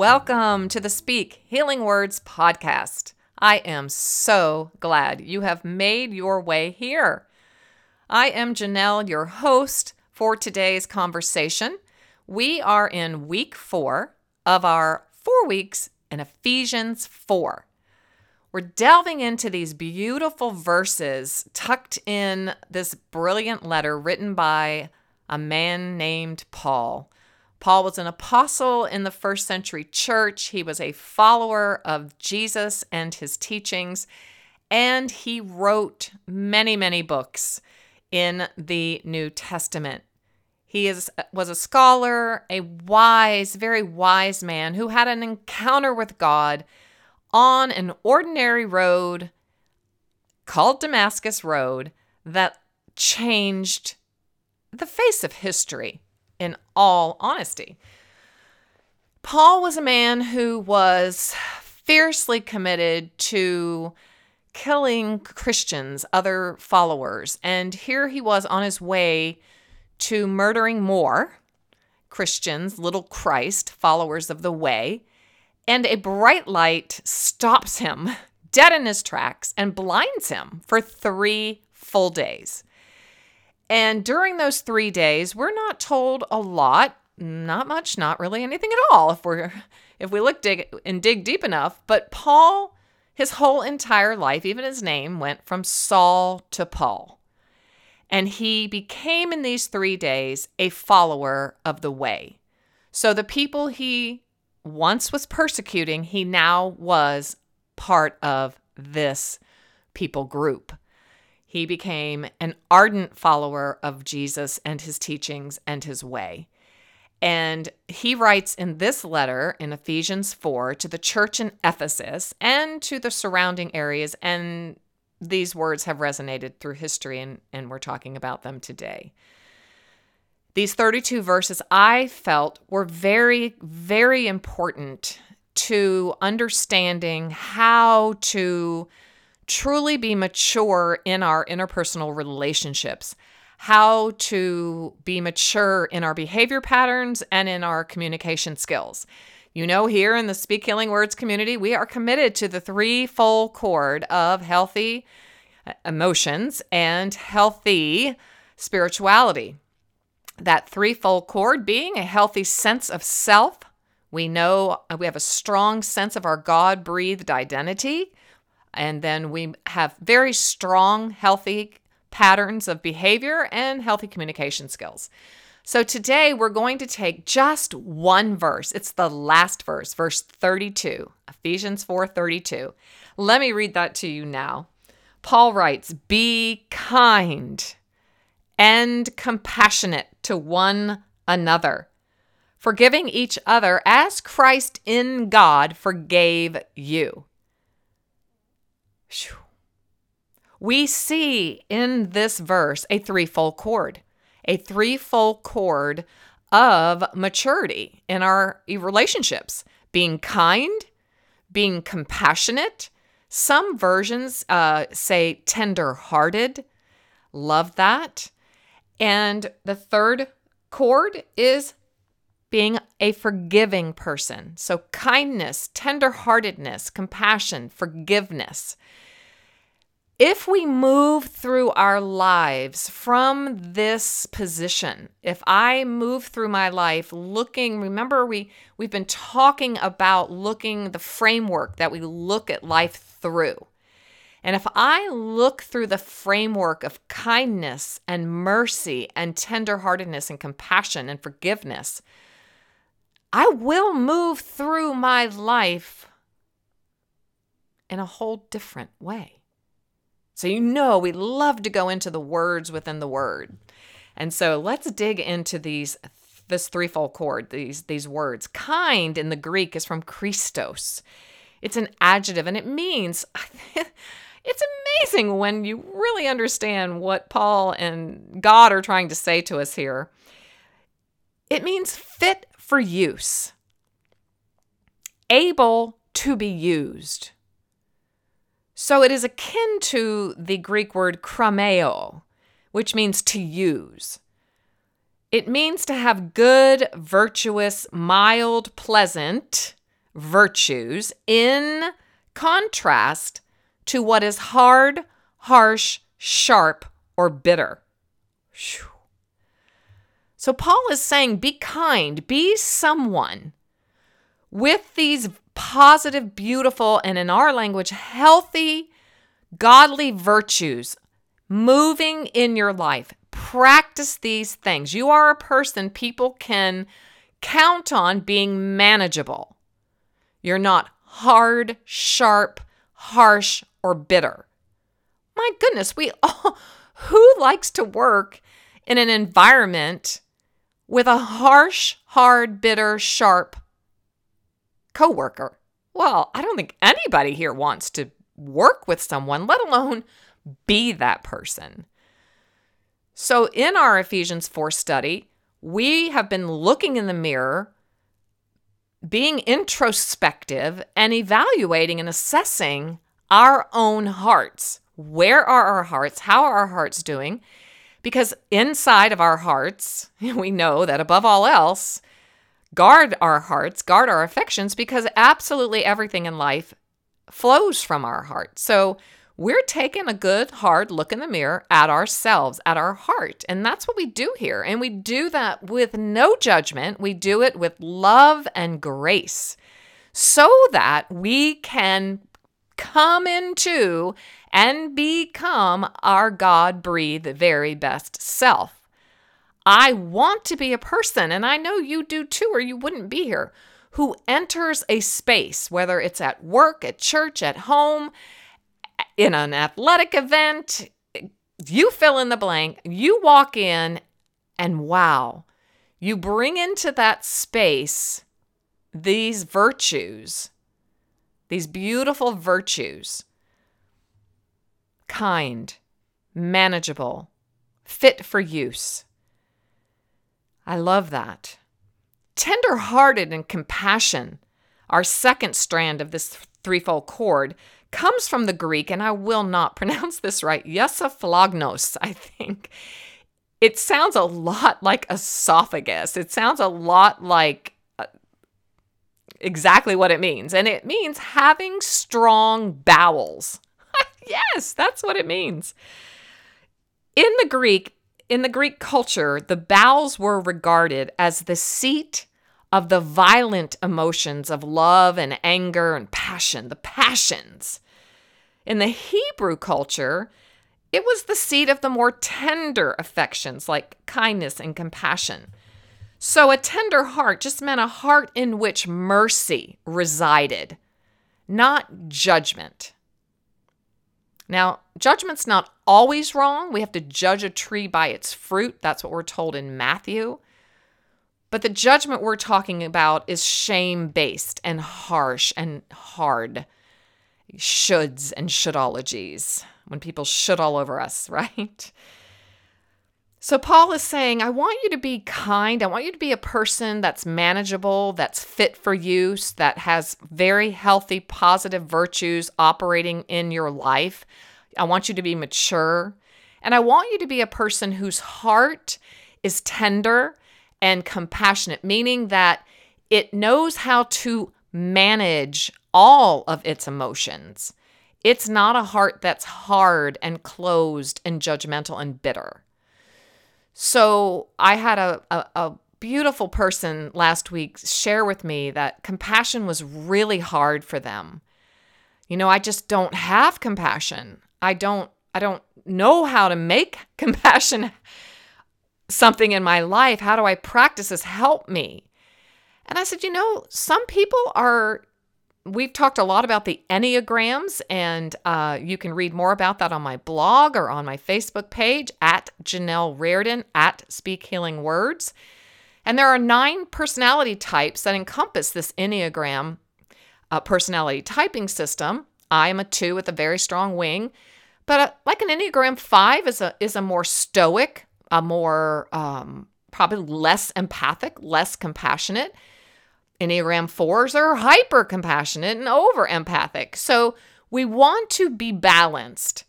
Welcome to the Speak Healing Words podcast. I am so glad you have made your way here. I am Janell, your host for today's conversation. We are in week four of our four weeks in Ephesians 4. We're delving into these beautiful verses tucked in this brilliant letter written by a man named Paul. Paul was an apostle in the first century church. He was a follower of Jesus and his teachings, and he wrote many, many books in the New Testament. He is, was a scholar, a wise, very wise man who had an encounter with God on an ordinary road called Damascus Road that changed the face of history, in all honesty. Paul was a man who was fiercely committed to killing Christians, other followers, and here he was on his way to murdering more Christians, little Christ, followers of the way and a bright light stops him dead in his tracks and blinds him for three full days. And during those three days, we're not told a lot, not much, not really anything at all if we're if we look dig and dig deep enough. But Paul, his whole entire life, even his name, went from Saul to Paul. And he became in these three days a follower of the way. So the people he once was persecuting, he now was part of this people group. He became an ardent follower of Jesus and his teachings and his way. And he writes in this letter in Ephesians 4 to the church in Ephesus and to the surrounding areas. And these words have resonated through history, and, and we're talking about them today. These 32 verses I felt were very, very important to understanding how to truly be mature in our interpersonal relationships, how to be mature in our behavior patterns and in our communication skills. You know, here in the Speak Healing Words community, we are committed to the threefold cord of healthy uh, emotions and healthy spirituality that threefold cord being a healthy sense of self. We know uh, we have a strong sense of our God breathed identity. And then we have very strong, healthy patterns of behavior and healthy communication skills. So today we're going to take just one verse. It's the last verse, verse 32, Ephesians 4:32. Let me read that to you now. Paul writes, "Be kind and compassionate to one another, forgiving each other as Christ in God forgave you. We see in this verse a threefold cord, a threefold cord of maturity in our relationships being kind, being compassionate. Some versions uh, say tender hearted. Love that. And the third cord is being a forgiving person. So, kindness, tenderheartedness, compassion, forgiveness. If we move through our lives from this position, if I move through my life looking, remember we we've been talking about looking the framework that we look at life through. And if I look through the framework of kindness and mercy and tenderheartedness and compassion and forgiveness, I will move through my life in a whole different way. So, you know, we love to go into the words within the word. And so let's dig into these this threefold chord, these these words. Kind in the Greek is from Christos. It's an adjective and it means it's amazing when you really understand what Paul and God are trying to say to us here. It means fit for use, able to be used. So it is akin to the Greek word krameo, which means to use. It means to have good, virtuous, mild, pleasant virtues in contrast to what is hard, harsh, sharp, or bitter. So Paul is saying be kind, be someone with these positive, beautiful, and in our language, healthy, godly virtues moving in your life. Practice these things. You are a person people can count on being manageable. You're not hard, sharp, harsh, or bitter. My goodness, we all, who likes to work in an environment with a harsh, hard, bitter, sharp coworker? Well, I don't think anybody here wants to work with someone, let alone be that person. So, in our Ephesians 4 study, we have been looking in the mirror, being introspective, and evaluating and assessing our own hearts. Where are our hearts? How are our hearts doing? Because inside of our hearts, we know that above all else, guard our hearts, guard our affections, because absolutely everything in life flows from our heart. So we're taking a good, hard look in the mirror at ourselves, at our heart. And that's what we do here. And we do that with no judgment, we do it with love and grace so that we can come into and become our God breathed very best self. I want to be a person, and I know you do too, or you wouldn't be here, who enters a space, whether it's at work, at church, at home, in an athletic event, you fill in the blank, you walk in, and wow, you bring into that space these virtues these beautiful virtues kind, manageable, fit for use. I love that. Tender hearted and compassion, our second strand of this threefold cord, comes from the Greek, and I will not pronounce this right, yesophlognos, I think. It sounds a lot like esophagus. It sounds a lot like uh, exactly what it means. And it means having strong bowels. yes, that's what it means. In the Greek, in the Greek culture, the bowels were regarded as the seat of the violent emotions of love and anger and passion, the passions. In the Hebrew culture, it was the seat of the more tender affections like kindness and compassion. So a tender heart just meant a heart in which mercy resided, not judgment. Now, judgment's not always wrong. We have to judge a tree by its fruit. That's what we're told in Matthew. But the judgment we're talking about is shame based and harsh and hard. Shoulds and shouldologies. When people should all over us, right? So, Paul is saying, I want you to be kind. I want you to be a person that's manageable, that's fit for use, that has very healthy, positive virtues operating in your life. I want you to be mature. And I want you to be a person whose heart is tender and compassionate, meaning that it knows how to manage all of its emotions. It's not a heart that's hard and closed and judgmental and bitter. So I had a, a, a beautiful person last week share with me that compassion was really hard for them. You know, I just don't have compassion. I don't I don't know how to make compassion something in my life. How do I practice this? Help me. And I said, you know, some people are we've talked a lot about the Enneagrams, and uh, you can read more about that on my blog or on my Facebook page at Janell Rardon at Speak Healing Words. And there are nine personality types that encompass this Enneagram uh, personality typing system. I am a two with a very strong wing, but uh, like an Enneagram five is a is a more stoic, a more um, probably less empathic, less compassionate. Enneagram fours are hyper compassionate and over empathic. So we want to be balanced.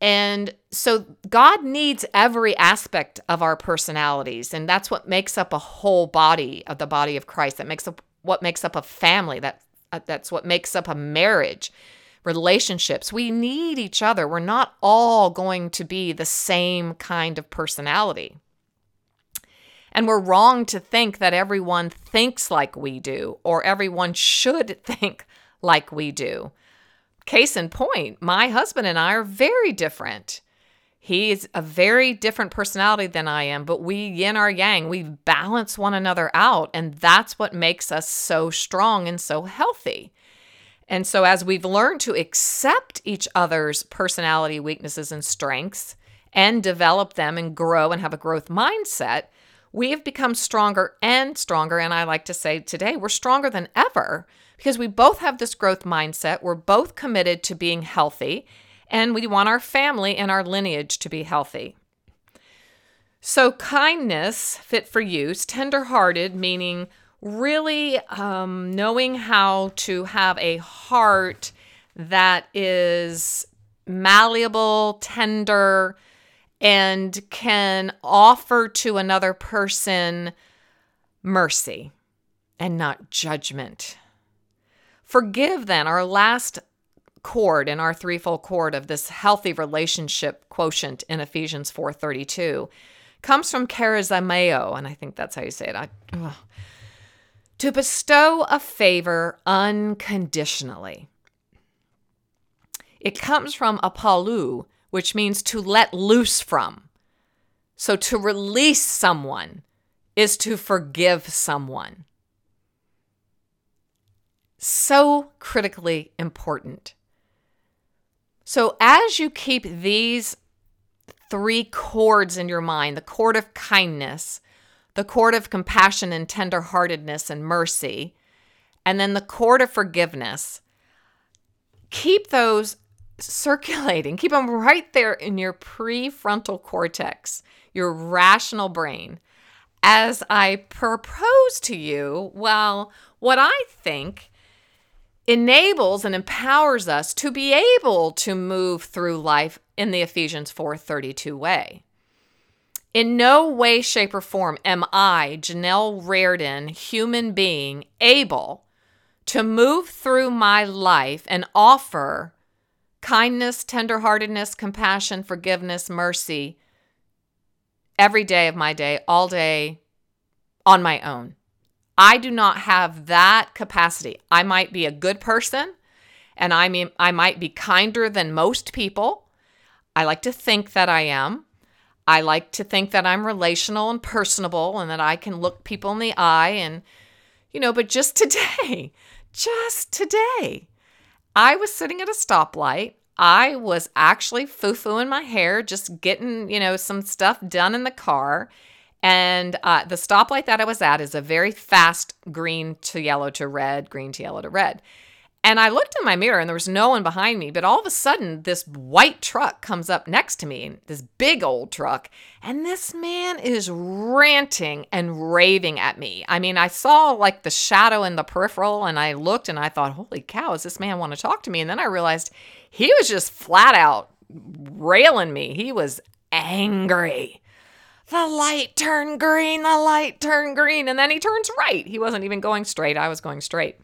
And so God needs every aspect of our personalities. And that's what makes up a whole body of the body of Christ. That makes up what makes up a family. That uh, that's what makes up a marriage, relationships. We need each other. We're not all going to be the same kind of personality. And we're wrong to think that everyone thinks like we do or everyone should think like we do. Case in point, my husband and I are very different. He's a very different personality than I am, but we yin our yang, we balance one another out. And that's what makes us so strong and so healthy. And so, as we've learned to accept each other's personality weaknesses and strengths and develop them and grow and have a growth mindset, we have become stronger and stronger. And I like to say today, we're stronger than ever because we both have this growth mindset. We're both committed to being healthy, and we want our family and our lineage to be healthy. So, kindness, fit for use, tenderhearted, meaning really um, knowing how to have a heart that is malleable, tender, and can offer to another person mercy and not judgment. Forgive then, our last chord in our threefold chord of this healthy relationship quotient in Ephesians 4:32 comes from charizomai, and I think that's how you say it. I, to bestow a favor unconditionally. It comes from apolu, which means to let loose from. So to release someone is to forgive someone. So critically important. So as you keep these three chords in your mind the chord of kindness, the chord of compassion and tenderheartedness and mercy, and then the chord of forgiveness keep those circulating. Keep them right there in your prefrontal cortex, your rational brain. As I propose to you, well, what I think enables and empowers us to be able to move through life in the Ephesians 4:32 way. In no way, shape, or form am I, Janell Rardon, human being, able to move through my life and offer kindness, tenderheartedness, compassion, forgiveness, mercy every day of my day, all day on my own. I do not have that capacity. I might be a good person and I mean I might be kinder than most people. I like to think that I am. I like to think that I'm relational and personable and that I can look people in the eye and you know, but just today, just today, I was sitting at a stoplight. I was actually foo-fooing my hair, just getting, you know, some stuff done in the car. And uh, the stoplight that I was at is a very fast green to yellow to red, green to yellow to red. And I looked in my mirror and there was no one behind me, but all of a sudden, this white truck comes up next to me, this big old truck, and this man is ranting and raving at me. I mean, I saw like the shadow in the peripheral and I looked and I thought, holy cow, does this man want to talk to me? And then I realized he was just flat out railing me. He was angry. The light turned green, the light turned green, and then he turns right. He wasn't even going straight, I was going straight.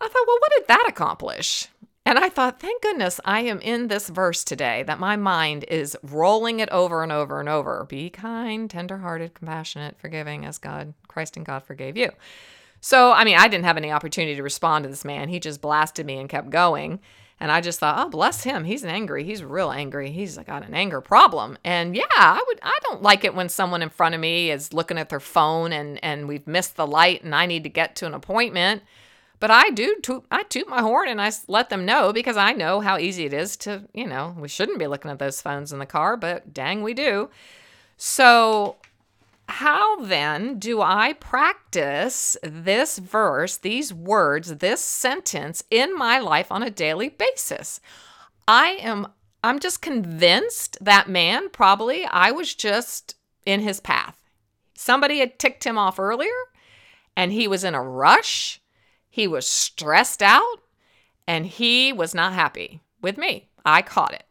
I thought, well, what did that accomplish? And I thought, thank goodness I am in this verse today, that my mind is rolling it over and over and over. Be kind, tenderhearted, compassionate, forgiving as God, Christ and God forgave you. So, I mean, I didn't have any opportunity to respond to this man. He just blasted me and kept going. And I just thought, oh, bless him. He's angry. He's real angry. He's got an anger problem. And yeah, I would I don't like it when someone in front of me is looking at their phone and and we've missed the light and I need to get to an appointment but I do toot, I toot my horn and I let them know because I know how easy it is to, you know, we shouldn't be looking at those phones in the car, but dang, we do. So how then do I practice this verse, these words, this sentence in my life on a daily basis? I am I'm just convinced that man probably I was just in his path. Somebody had ticked him off earlier and he was in a rush. He was stressed out and he was not happy with me. I caught it.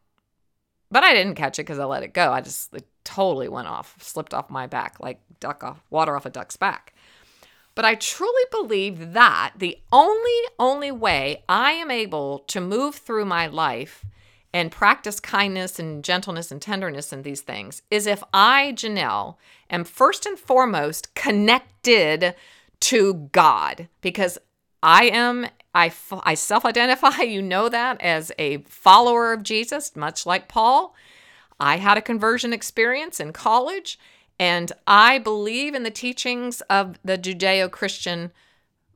But I didn't catch it because I let it go. I just it totally went off, slipped off my back like duck off water off a duck's back. But I truly believe that the only only way I am able to move through my life and practice kindness and gentleness and tenderness and these things is if I, Janell, am first and foremost connected to God because I am I, I self identify, you know that, as a follower of Jesus, much like Paul. I had a conversion experience in college, and I believe in the teachings of the Judeo Christian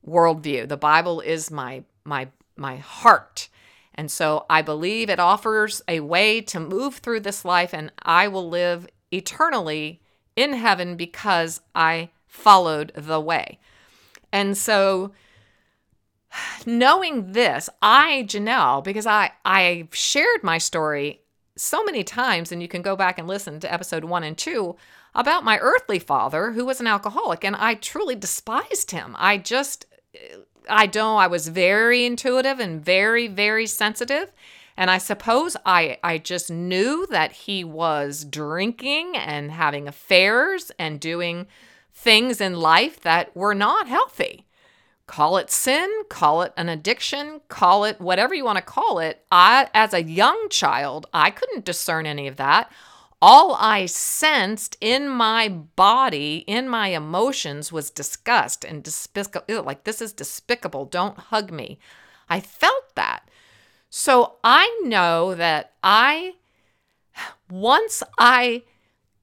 worldview. The Bible is my, my, my heart. And so I believe it offers a way to move through this life, and I will live eternally in heaven because I followed the way. And so knowing this, I, Janell, because I, I shared my story so many times, and you can go back and listen to episode one and two about my earthly father who was an alcoholic, and I truly despised him. I just, eh, I don't, I was very intuitive and very, very sensitive. And I suppose I, I just knew that he was drinking and having affairs and doing things in life that were not healthy. Call it sin, call it an addiction, call it whatever you want to call it. I, as a young child, I couldn't discern any of that. All I sensed in my body, in my emotions, was disgust and despicable. Like, this is despicable. Don't hug me. I felt that. So I know that I, once I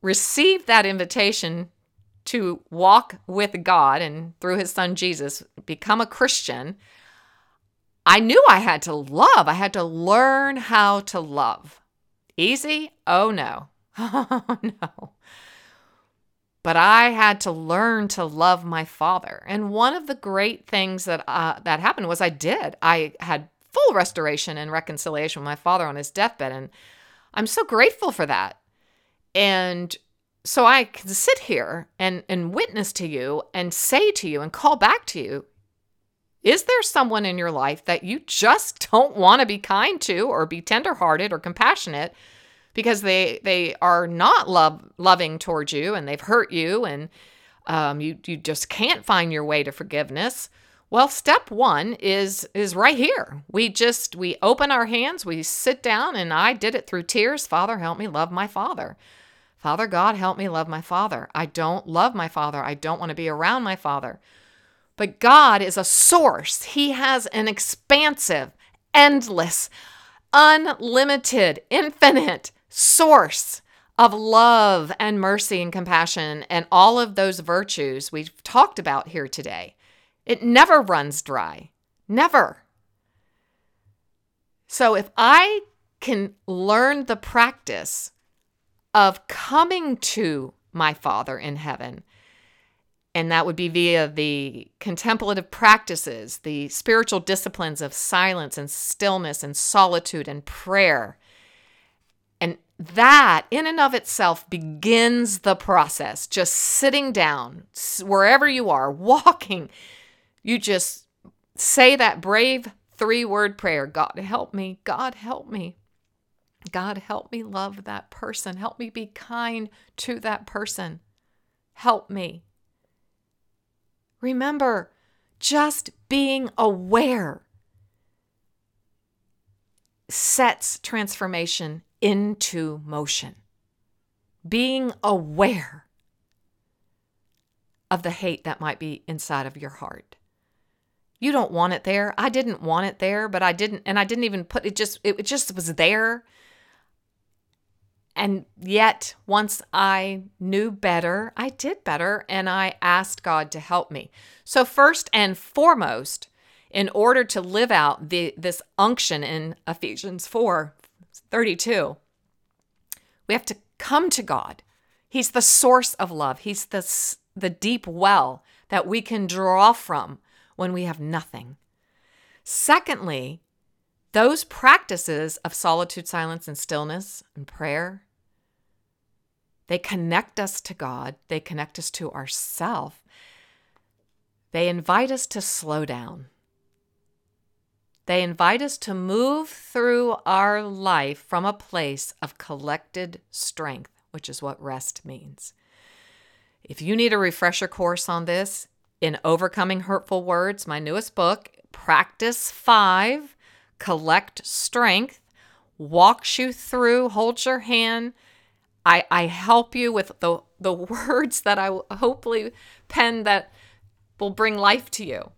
received that invitation to walk with God and through his son Jesus become a Christian, I knew I had to love. I had to learn how to love. Easy? Oh no. Oh no. But I had to learn to love my father. And one of the great things that uh, that happened was I did. I had full restoration and reconciliation with my father on his deathbed and I'm so grateful for that. And so I can sit here and, and witness to you and say to you and call back to you is there someone in your life that you just don't want to be kind to or be tenderhearted or compassionate because they they are not love loving towards you and they've hurt you and um, you you just can't find your way to forgiveness? Well, step one is is right here. We just we open our hands, we sit down, and I did it through tears. Father, help me love my father. Father God, help me love my father. I don't love my father. I don't want to be around my father. But God is a source, He has an expansive, endless, unlimited, infinite source of love and mercy and compassion and all of those virtues we've talked about here today. It never runs dry. Never. So if I can learn the practice of coming to my Father in heaven. And that would be via the contemplative practices, the spiritual disciplines of silence and stillness and solitude and prayer. And that, in and of itself, begins the process. Just sitting down, wherever you are, walking, you just say that brave three word prayer God help me, God help me. God, help me love that person. Help me be kind to that person. Help me. Remember, just being aware sets transformation into motion. Being aware of the hate that might be inside of your heart. You don't want it there. I didn't want it there, but I didn't, and I didn't even put it just, it just was there. And yet, once I knew better, I did better and I asked God to help me. So, first and foremost, in order to live out the, this unction in Ephesians 4 32, we have to come to God. He's the source of love. He's the, the deep well that we can draw from when we have nothing. Secondly, those practices of solitude, silence, and stillness and prayer, they connect us to God, they connect us to ourself. They invite us to slow down. They invite us to move through our life from a place of collected strength, which is what rest means. If you need a refresher course on this, in Overcoming Hurtful Words, my newest book, Practice 5 Collect Strength, walks you through, holds your hand. I, I help you with the, the words that I hopefully pen that will bring life to you.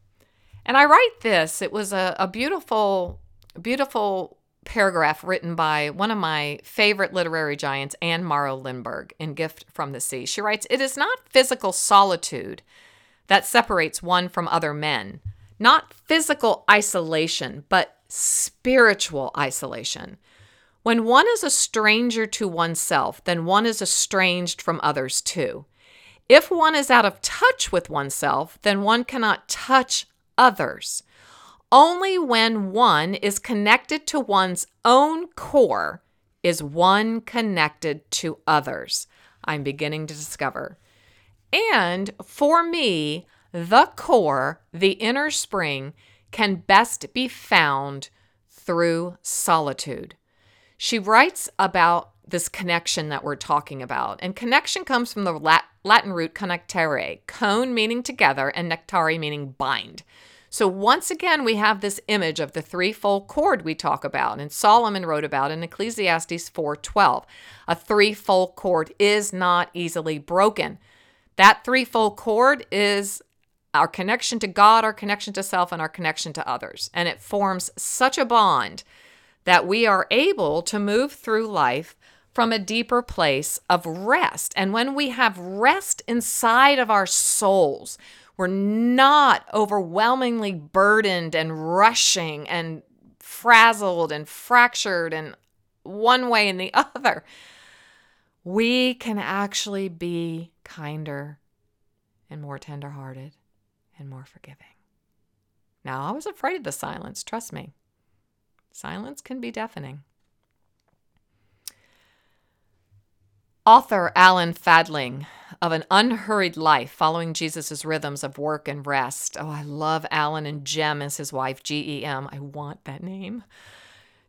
And I write this. It was a, a beautiful, beautiful paragraph written by one of my favorite literary giants, Anne Morrow Lindbergh, in Gift from the Sea. She writes It is not physical solitude that separates one from other men, not physical isolation, but spiritual isolation. When one is a stranger to oneself, then one is estranged from others too. If one is out of touch with oneself, then one cannot touch others. Only when one is connected to one's own core is one connected to others. I'm beginning to discover. And for me, the core, the inner spring, can best be found through solitude. She writes about this connection that we're talking about. And connection comes from the Latin root connectere, cone meaning together, and nectare meaning bind. So once again, we have this image of the threefold cord we talk about, and Solomon wrote about in Ecclesiastes 4:12. A threefold cord is not easily broken. That threefold cord is our connection to God, our connection to self, and our connection to others. And it forms such a bond that we are able to move through life from a deeper place of rest. And when we have rest inside of our souls, we're not overwhelmingly burdened and rushing and frazzled and fractured and one way and the other. We can actually be kinder and more tenderhearted and more forgiving. Now, I was afraid of the silence, trust me. Silence can be deafening. Author Alan Fadling of An Unhurried Life Following Jesus' Rhythms of Work and Rest. Oh, I love Alan and Gem as his wife, G E M. I want that name.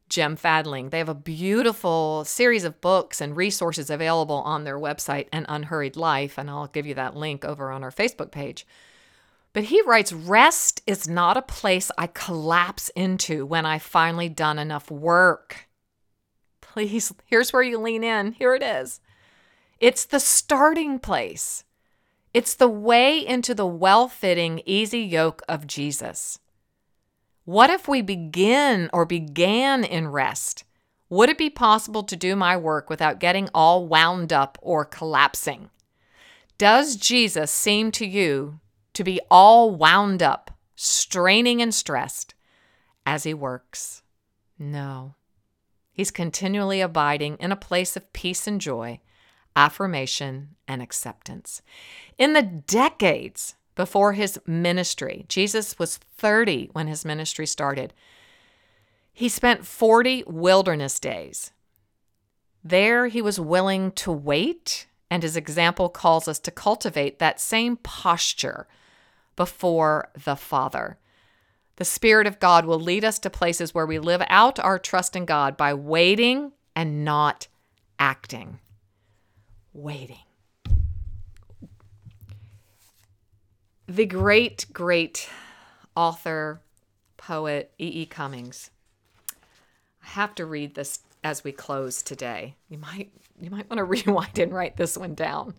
Gem Fadling. They have a beautiful series of books and resources available on their website, An Unhurried Life, and I'll give you that link over on our Facebook page. But he writes rest is not a place I collapse into when I've finally done enough work. Please, here's where you lean in. Here it is. It's the starting place. It's the way into the well fitting, easy yoke of Jesus. What if we begin or began in rest? Would it be possible to do my work without getting all wound up or collapsing? Does Jesus seem to you to be all wound up, straining and stressed as he works. No. He's continually abiding in a place of peace and joy, affirmation and acceptance. In the decades before his ministry, Jesus was 30 when his ministry started. He spent 40 wilderness days. There, he was willing to wait, and his example calls us to cultivate that same posture before the Father. The Spirit of God will lead us to places where we live out our trust in God by waiting and not acting. Waiting. The great, great author, poet E. E. Cummings. I have to read this as we close today. You might you might want to rewind and write this one down.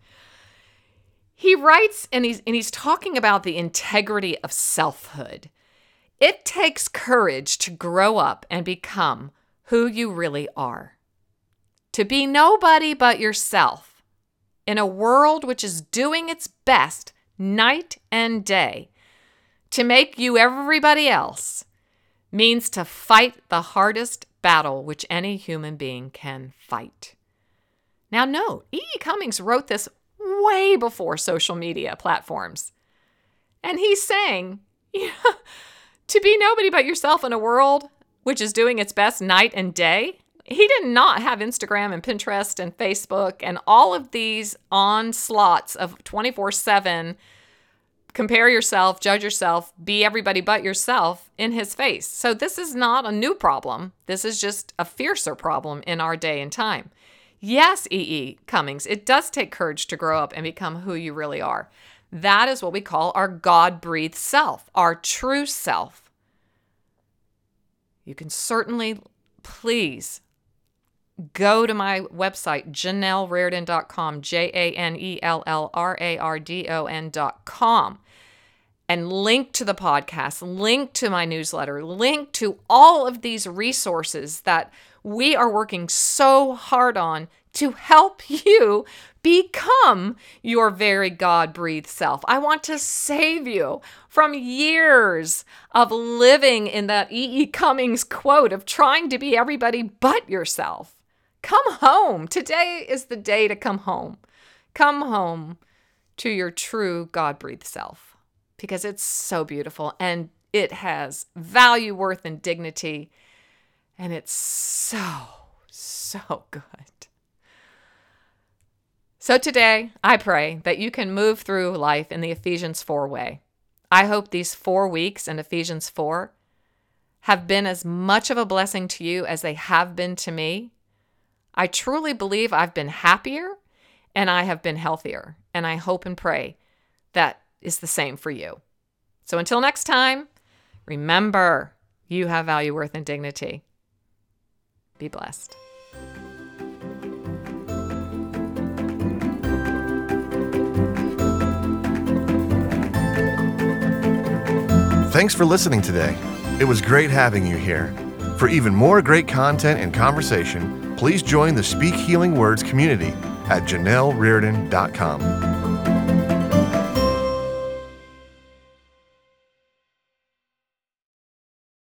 He writes and he's and he's talking about the integrity of selfhood. It takes courage to grow up and become who you really are. To be nobody but yourself in a world which is doing its best night and day to make you everybody else means to fight the hardest battle which any human being can fight. Now, note, E. E. Cummings wrote this way before social media platforms. And he's saying, yeah, to be nobody but yourself in a world which is doing its best night and day. He did not have Instagram and Pinterest and Facebook and all of these onslaughts of 24 7 compare yourself, judge yourself, be everybody but yourself in his face. So this is not a new problem. This is just a fiercer problem in our day and time. Yes, E.E. E. Cummings, it does take courage to grow up and become who you really are. That is what we call our God breathed self, our true self. You can certainly, please, go to my website, janellrardon.com, J A N E L L R A R D O N.com, and link to the podcast, link to my newsletter, link to all of these resources that we are working so hard on to help you become your very God breathed self. I want to save you from years of living in that E.E. E. Cummings quote of trying to be everybody but yourself. Come home. Today is the day to come home. Come home to your true God breathed self because it's so beautiful and it has value, worth, and dignity. And it's so, so good. So today, I pray that you can move through life in the Ephesians 4 way. I hope these four weeks in Ephesians 4 have been as much of a blessing to you as they have been to me. I truly believe I've been happier and I have been healthier. And I hope and pray that is the same for you. So until next time, remember you have value, worth, and dignity. Be blessed. Thanks for listening today. It was great having you here. For even more great content and conversation, please join the Speak Healing Words community at janellrardon.com.